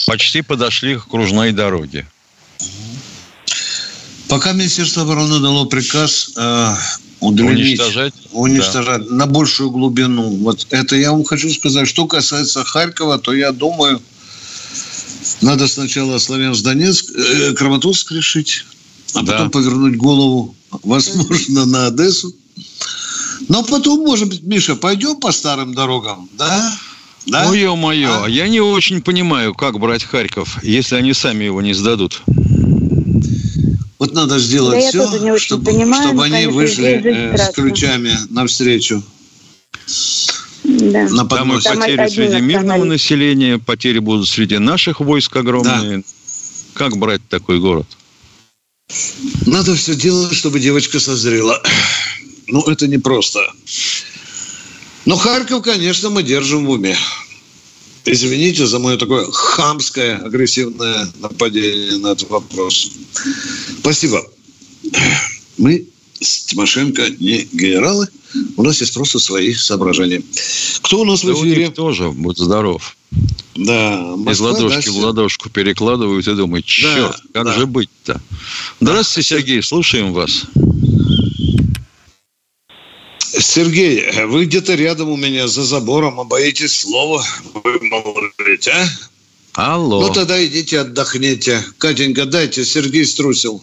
Почти подошли к кружной дороге. Пока Министерство обороны дало приказ э, удлинить, уничтожать, уничтожать да. на большую глубину. Вот это я вам хочу сказать. Что касается Харькова, то я думаю, надо сначала Славянск-Донецк, э, Краматорск решить а да. потом повернуть голову, возможно, на Одессу. Но потом, может быть, Миша, пойдем по старым дорогам, да? Да? Ну, ё-моё, а? я не очень понимаю, как брать Харьков, если они сами его не сдадут. Вот надо сделать да все, чтобы, понимаю, чтобы они вышли э, с ключами навстречу. Да. На Там и потери среди мирного населения, потери будут среди наших войск огромные. Да. Как брать такой город? Надо все делать, чтобы девочка созрела. Ну, это непросто. Но Харьков, конечно, мы держим в уме. Извините за мое такое хамское, агрессивное нападение на этот вопрос. Спасибо. Мы с Тимошенко не генералы. У нас есть просто свои соображения. Кто у нас да в эфире? Тоже, будь здоров. Да. Москва, Из ладошки да, в ладошку перекладывают и думают, черт, да, как да. же быть-то? Здравствуйте, Сергей, слушаем вас. Сергей, вы где-то рядом у меня за забором, а боитесь слова вымолвить, а? Алло. Ну, тогда идите отдохните. Катенька, дайте, Сергей струсил.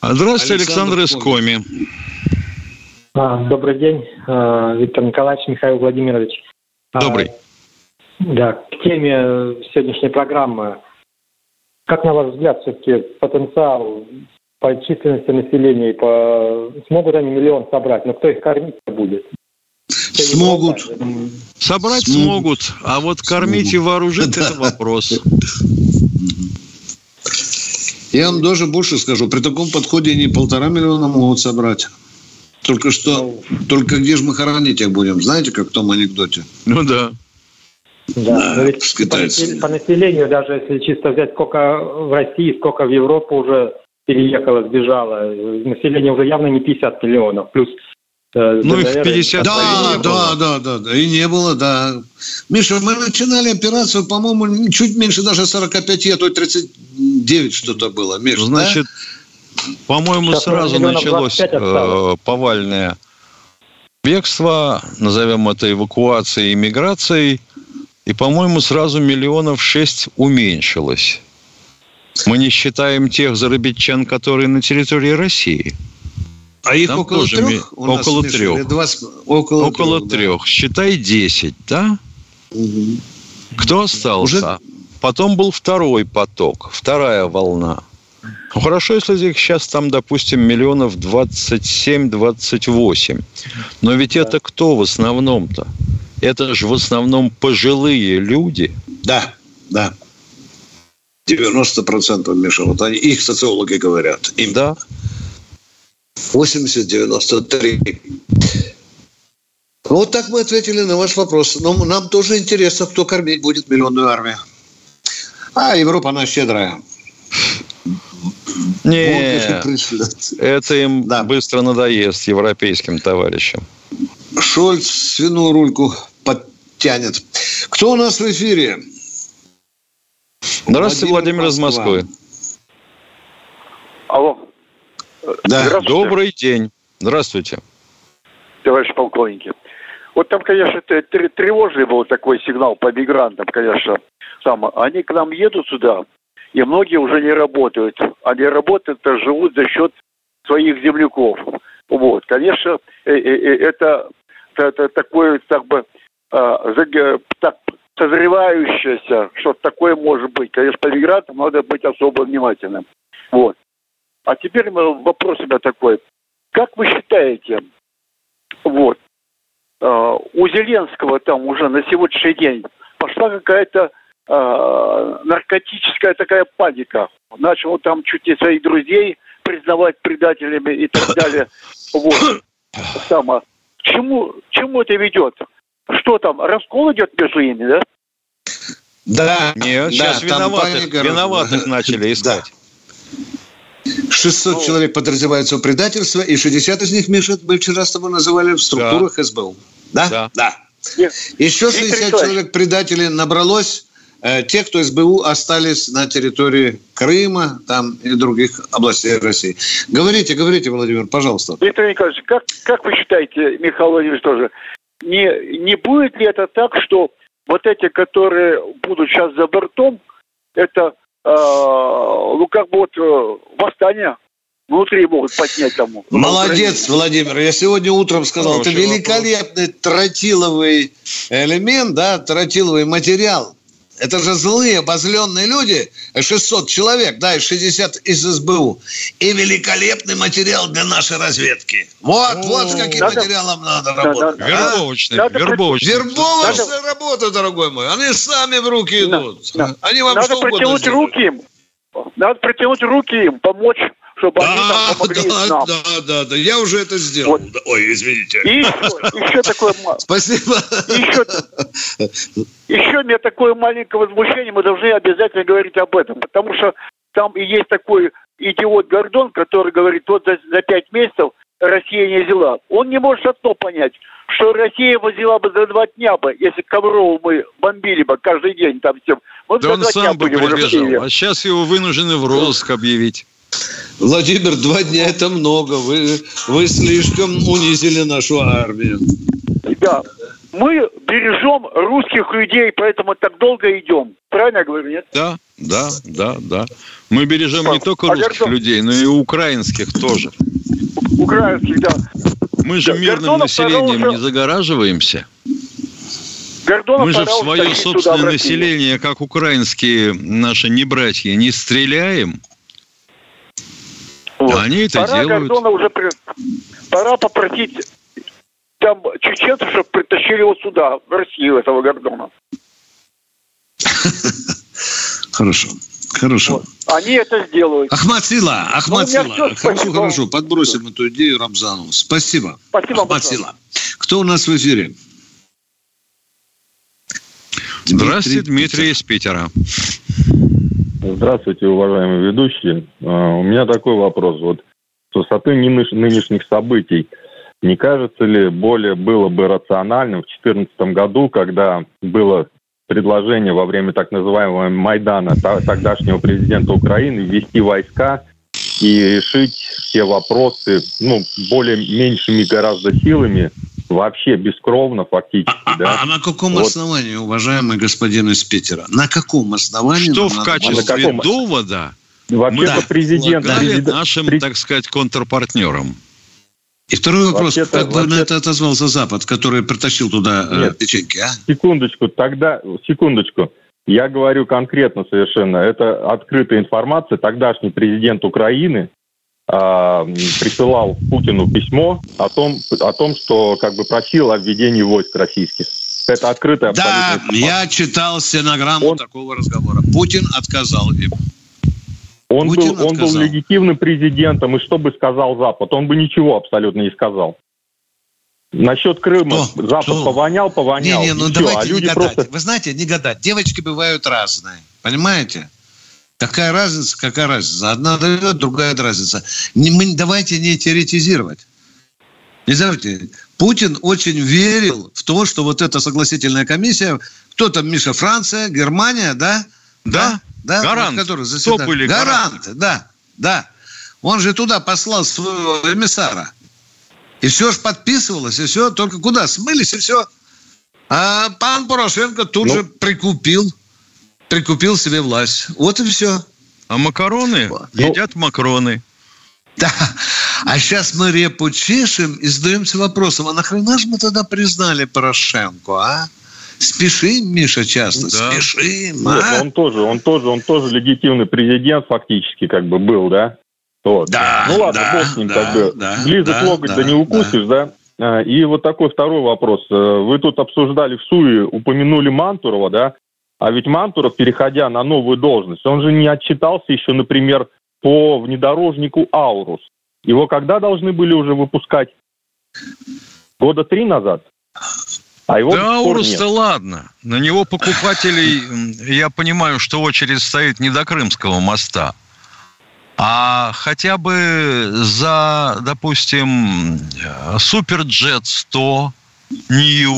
Здравствуйте, Александр, Александр из Коми. А, добрый день, а, Виктор Николаевич, Михаил Владимирович. А, добрый. Да, к теме сегодняшней программы. Как, на ваш взгляд, все-таки потенциал по численности населения и по... смогут они миллион собрать, но кто их кормить будет? Смогут. Собрать смогут. смогут, а вот кормить смогут. и вооружить – это вопрос. Я вам даже больше скажу. При таком подходе не полтора миллиона могут собрать. Только что, ну, только где же мы хоронить их будем? Знаете, как в том анекдоте? Ну да. Да, да но ведь по, по населению, даже если чисто взять, сколько в России, сколько в Европу уже переехало, сбежало. Население уже явно не 50 миллионов. Плюс э, ну, их 50 да, да, да, да, да, и не было, да. Миша, мы начинали операцию, по-моему, чуть меньше даже 45, а то 39 что-то было. Миша, Значит, да? по-моему, сразу началось э, повальное бегство, назовем это эвакуацией, иммиграцией, и, по-моему, сразу миллионов шесть уменьшилось. Мы не считаем тех зарабитчан, которые на территории России. А их Там около тоже трех? У около нас, трех. 20, около, около трех. трех. Да. Считай 10, да? Угу. Кто остался? Уже... Потом был второй поток, вторая волна. Ну, хорошо, если их сейчас там, допустим, миллионов 27-28. Но ведь да. это кто в основном-то? Это же в основном пожилые люди. Да, да. 90% Миша, вот они, их социологи говорят. Им да. 80-93. Вот так мы ответили на ваш вопрос. Но нам тоже интересно, кто кормить будет миллионную армию. А Европа, она щедрая. Не, это им да. быстро надоест европейским товарищам. Шольц свиную рульку подтянет. Кто у нас в эфире? Здравствуйте, Владимир, из Москвы. Алло. Да. Добрый день. Здравствуйте. Товарищ полковники. Вот там, конечно, тревожный был такой сигнал по мигрантам, конечно. Там, они к нам едут сюда, и многие уже не работают. Они работают, а живут за счет своих земляков. Вот, конечно, э, э, э, это, это такое, так бы, а, так, созревающееся, что такое может быть. Конечно, по надо быть особо внимательным. Вот. А теперь вопрос у меня такой. Как вы считаете, вот, э, у Зеленского там уже на сегодняшний день пошла какая-то э, наркотическая такая паника. Начал там чуть не своих друзей признавать предателями и так далее. Вот. Само. Чему, чему это ведет? Что там, раскол идет между ними, да? Да. Нет, да, сейчас виноватых, паника... виноватых начали искать. Да. 600 ну, человек подразумеваются в предательство, и 60 из них, Миша, мы вчера с тобой называли в структурах да. СБУ. Да? Да. да. Еще 60 человек предателей набралось. Э, те, кто СБУ остались на территории Крыма там и других областей России. Говорите, говорите, Владимир, пожалуйста. Виктор Николаевич, как, как вы считаете, Михаил Владимирович тоже, не, не будет ли это так, что вот эти, которые будут сейчас за бортом, это, э, ну, как бы вот э, восстание внутри могут поднять тому. Молодец, Владимир. Я сегодня утром сказал, Хороший это великолепный вопрос. тротиловый элемент, да, тротиловый материал. Это же злые, обозленные люди, 600 человек, да, и 60 из СБУ. И великолепный материал для нашей разведки. Вот, О, вот с каким надо, материалом надо да, работать. Да, вербовочный, а? вербовочный. Вербовочная надо, работа, дорогой мой. Они сами в руки идут. Да, Они вам надо что протянуть руки им. Надо протянуть руки им, помочь чтобы да, они нам помогли да, нам. Да, да, да, я уже это сделал. Вот. Ой, извините. И еще, еще такое... Спасибо. Еще, еще у меня такое маленькое возмущение, мы должны обязательно говорить об этом, потому что там и есть такой идиот Гордон, который говорит, вот за, за пять месяцев Россия не взяла. Он не может одно понять, что Россия взяла бы за два дня бы, если Коврову мы бомбили бы каждый день там всем. Мы да он сам бы прибежал, а сейчас его вынуждены в розыск объявить. Владимир, два дня это много. Вы, вы слишком унизили нашу армию. Да. Мы бережем русских людей, поэтому так долго идем. Правильно я говорю, нет? Да, да, да, да. Мы бережем не только а русских Гордон... людей, но и украинских тоже. Украинских, да. Мы же мирным Гордонов населением не загораживаемся. Гордонов Мы же в свое собственное население, как украинские наши небратья, не стреляем. Вот. Они это Пора делают. Гордона уже при... Пора попросить там чеченцев, чтобы притащили его сюда, в Россию, этого Гордона. *laughs* Хорошо. Хорошо. Вот. Они это сделают. Ахмад Сила, Ахмад ну, Сила. Хорошо, спасибо. хорошо. Подбросим эту идею Рамзану. Спасибо. Спасибо. Ахмад Сила. Кто у нас в эфире? Здравствуйте, Дмитрий из Питера. Здравствуйте, уважаемые ведущие. А, у меня такой вопрос. Вот с высоты нынешних событий, не кажется ли более было бы рациональным в 2014 году, когда было предложение во время так называемого Майдана тогдашнего президента Украины ввести войска и решить все вопросы ну, более меньшими гораздо силами, вообще бескровно фактически. А, а да? а, а на каком вот. основании, уважаемый господин из Питера? На каком основании? Что в качестве каком... довода Вообще-то да, президент... президент нашим, так сказать, контрпартнерам. И второй вопрос, вообще как бы на это отозвался Запад, который притащил туда э, Нет, печеньки, а? Секундочку, тогда, секундочку. Я говорю конкретно совершенно. Это открытая информация. Тогдашний президент Украины а, присылал Путину письмо о том, о том, что как бы просил о введении войск российских. Это открытая Да, я читал стенограмму он, такого разговора. Путин отказал им. Он Путин был, он был легитимным президентом, и что бы сказал Запад? Он бы ничего абсолютно не сказал. Насчет Крыма что? Запад что? повонял, повонял. Не, не, ну давайте а люди не гадать. Просто... Вы знаете, не гадать. Девочки бывают разные. Понимаете? Какая разница, какая разница? Одна дает, другая разница. Не, мы, давайте не теоретизировать. Не знаете, Путин очень верил в то, что вот эта согласительная комиссия, кто там, Миша, Франция, Германия, да? Да, да. Гарант. Вот, который заседает. Топ или гарант, гарант, да, да. Он же туда послал своего эмиссара. И все же подписывалось, и все, только куда? Смылись, и все. А пан Порошенко тут ну, же прикупил прикупил себе власть. Вот и все. А макароны ну, едят макароны. Да. А сейчас мы репу чешем и задаемся вопросом, а нахрена же мы тогда признали Порошенко, а? Спешим, Миша, часто, да. спешим. А? он тоже, он тоже, он тоже легитимный президент фактически как бы был, да? Вот. Да, ну ладно, да, бог с ним, да, как бы. Да, Близок да, локоть, да, да не укусишь, да. да? А, и вот такой второй вопрос. Э, вы тут обсуждали в СУИ, упомянули Мантурова, да? А ведь Мантуров, переходя на новую должность, он же не отчитался еще, например, по внедорожнику «Аурус». Его когда должны были уже выпускать? Года три назад? А его да Аурус-то ладно. На него покупателей, я понимаю, что очередь стоит не до Крымского моста, а хотя бы за, допустим, Суперджет 100, Нью,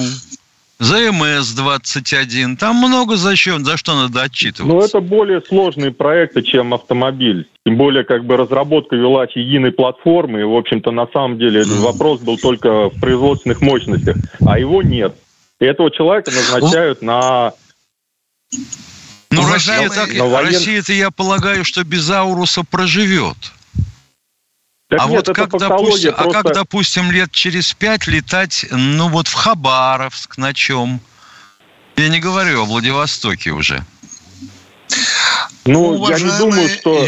за МС-21. Там много за что, за что надо отчитываться. Но это более сложные проекты, чем автомобиль. Тем более, как бы разработка велась единой платформы, и, в общем-то, на самом деле этот вопрос был только в производственных мощностях, а его нет. И этого человека назначают на... Ну, Россия так, воен... Россия-то, я полагаю, что без Ауруса проживет. Так а нет, вот как, допустим, просто... а как, допустим, лет через пять летать, ну вот в Хабаровск на чем? Я не говорю о Владивостоке уже. Ну, Уважаемые... я не думаю, что...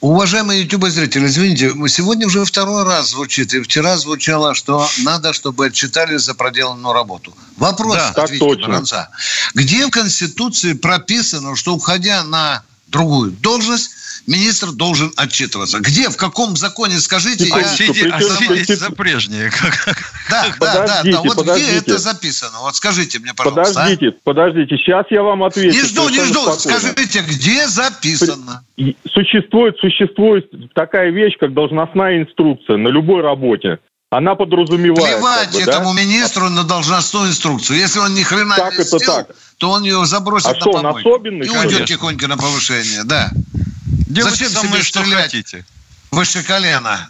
Уважаемые YouTube-зрители, извините, сегодня уже второй раз звучит, и вчера звучало, что надо, чтобы отчитались за проделанную работу. Вопрос, да, ответьте, точно. Бронца. Где в Конституции прописано, что, уходя на другую должность, министр должен отчитываться. Где, в каком законе, скажите, я... Сидеть, сидеть за прежнее. *laughs* Да, да, да, да. Вот подождите. где это записано? Вот скажите мне, пожалуйста. А. Подождите, а? подождите, сейчас я вам отвечу. Не жду, не жду. Спокойно. Скажите, где записано? Существует, существует такая вещь, как должностная инструкция на любой работе. Она подразумевает... Плевать как бы, этому да? министру на должностную инструкцию. Если он ни хрена так не это сделал, так. то он ее забросит а на что, помойку. Он особенный, и уйдет конечно. тихонько на повышение. Да. Делайте Зачем себе что хотите. Выше колена.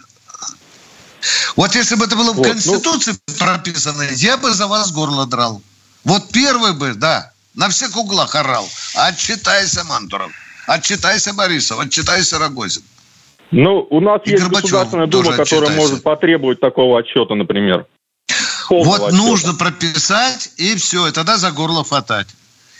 Вот если бы это было в вот, ну. Конституции ну... прописано, я бы за вас горло драл. Вот первый бы, да, на всех углах орал. Отчитайся, Мантуров. Отчитайся, Борисов. Отчитайся, Рогозин. Ну, у нас и есть Горбачев Государственная Дума, которая отчитайся. может потребовать такого отчета, например. Полного вот отчета. нужно прописать, и все, и тогда за горло хватать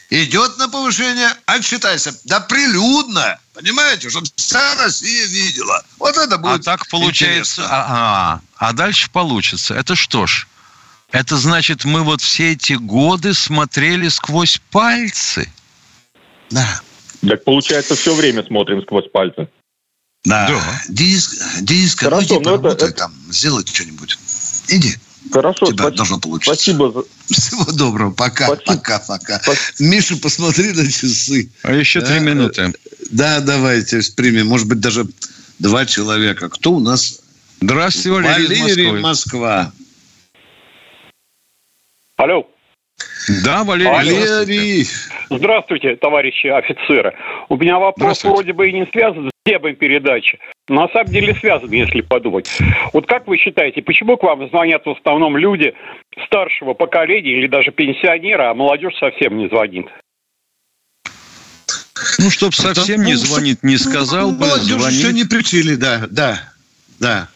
идет на повышение, отчитайся. Да прилюдно, понимаете, чтобы вся Россия видела. Вот это будет А так получается, а, а, а дальше получится. Это что ж, это значит, мы вот все эти годы смотрели сквозь пальцы. Да. Так получается, все время смотрим сквозь пальцы. Да. да. Денис, Денис, Хорошо, ну иди поработай это... там, сделай что-нибудь. Иди. Хорошо, тебя спасибо, должно получиться. Спасибо. За... Всего доброго. Пока, спасибо. пока, пока. Спасибо. Миша, посмотри на часы. А еще три минуты. Да, давайте примем. Может быть, даже два человека. Кто у нас? Здравствуйте, Валерий, Валерий Москва. Алло. Да, Валерий. Валерий. Здравствуйте, товарищи офицеры. У меня вопрос вроде бы и не связан с темой передачи. На самом деле связан, если подумать. Вот как вы считаете, почему к вам звонят в основном люди старшего поколения или даже пенсионеры, а молодежь совсем не звонит? Ну, чтоб совсем не звонит, не сказал бы, Молодежь еще не приучили, да, да, да.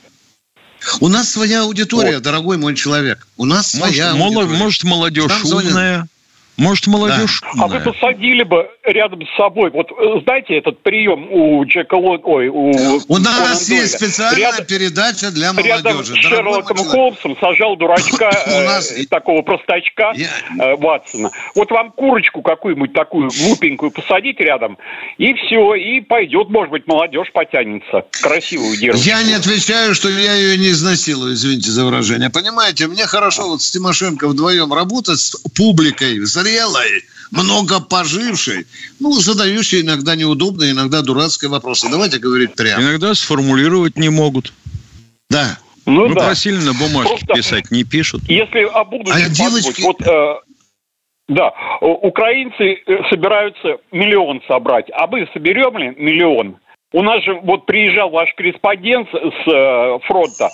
У нас своя аудитория, вот. дорогой мой человек. У нас может, своя аудитория. Может, молодежь умная, может, молодежь... Да. А вы посадили бы рядом с собой, вот э, знаете этот прием у Джека Лон... Ой, у... У нас Конан есть специальная рядом, передача для молодежи. Рядом с Шерлоком Холмсом сажал дурачка, *coughs* э, такого простачка э, Ватсона. Вот вам курочку какую-нибудь такую глупенькую посадить рядом, и все, и пойдет, может быть, молодежь потянется. Красивую девушку. Я не отвечаю, что я ее не изнасилую, извините за выражение. Понимаете, мне хорошо вот с Тимошенко вдвоем работать, с публикой, зря зрелой, много пожившей, ну, задающей иногда неудобные, иногда дурацкие вопросы. Давайте говорить прямо. Иногда сформулировать не могут. Да. Ну, ну да. просили на бумажке Просто, писать, не пишут. Если о будущем а девочки... вот, э, да, украинцы э, собираются миллион собрать, а мы соберем ли миллион? У нас же вот приезжал ваш корреспондент с э, фронта.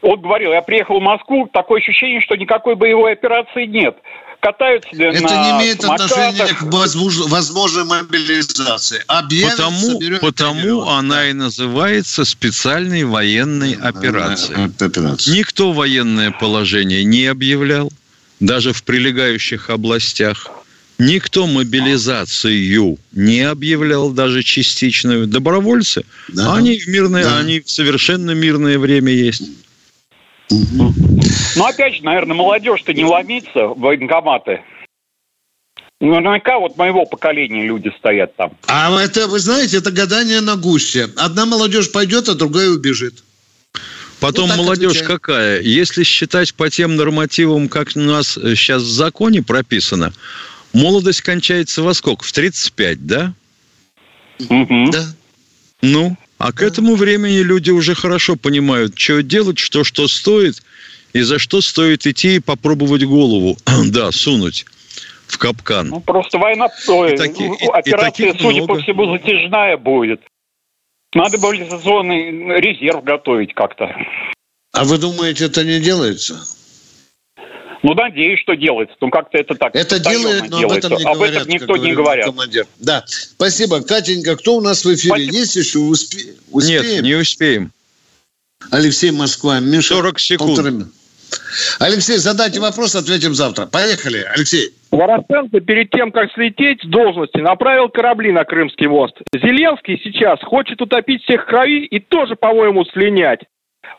Он говорил, я приехал в Москву, такое ощущение, что никакой боевой операции нет катаются Это на не имеет отношения к возможной мобилизации. Объявят, потому потому она и называется специальной военной операцией. Операция. Никто военное положение не объявлял, даже в прилегающих областях. Никто мобилизацию не объявлял, даже частичную. Добровольцы, да. они в мирное, да. они в совершенно мирное время есть. Ну, опять же, наверное, молодежь-то не ломится в военкоматы. Ну, наверняка вот моего поколения люди стоят там. А это, вы знаете, это гадание на гуще. Одна молодежь пойдет, а другая убежит. Потом вот молодежь отвечаю. какая? Если считать по тем нормативам, как у нас сейчас в законе прописано, молодость кончается во сколько? В 35, да? Угу. Да. Ну, а к этому времени люди уже хорошо понимают, что делать, что что стоит, и за что стоит идти и попробовать голову, *clears throat* да, сунуть в капкан. Ну, просто война, ой, таки, операция, и судя много. по всему, затяжная будет. Надо мобилизационный резерв готовить как-то. А вы думаете, это не делается? Ну, надеюсь, что делается. Ну, как-то это так. Это делает, но делается. об этом не об говорят. Об этом никто не говорит Командир. Да. Спасибо. Катенька, кто у нас в эфире? Спасибо. Есть еще? Успе... Успеем? Нет, не успеем. Алексей Москва. Миша, 40 секунд. Полторы... Алексей, задайте вопрос, ответим завтра. Поехали, Алексей. Ворошенко перед тем, как слететь с должности, направил корабли на Крымский мост. Зеленский сейчас хочет утопить всех крови и тоже, по-моему, слинять.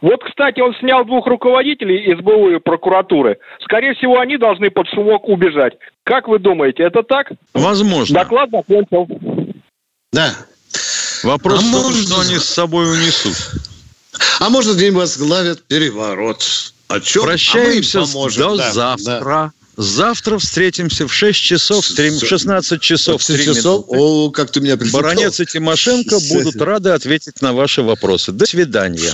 Вот, кстати, он снял двух руководителей СБУ и прокуратуры. Скорее всего, они должны под шумок убежать. Как вы думаете, это так? Возможно. Доклад закончил. Да. Вопрос а в том, может... что они с собой унесут. А может, где-нибудь возглавят переворот. О чем? Прощаемся а до да, завтра. Да. Завтра встретимся в 6 часов, 3, 16 часов 3 часов? минуты. О, как ты меня. Баронец и Тимошенко будут рады ответить на ваши вопросы. До свидания.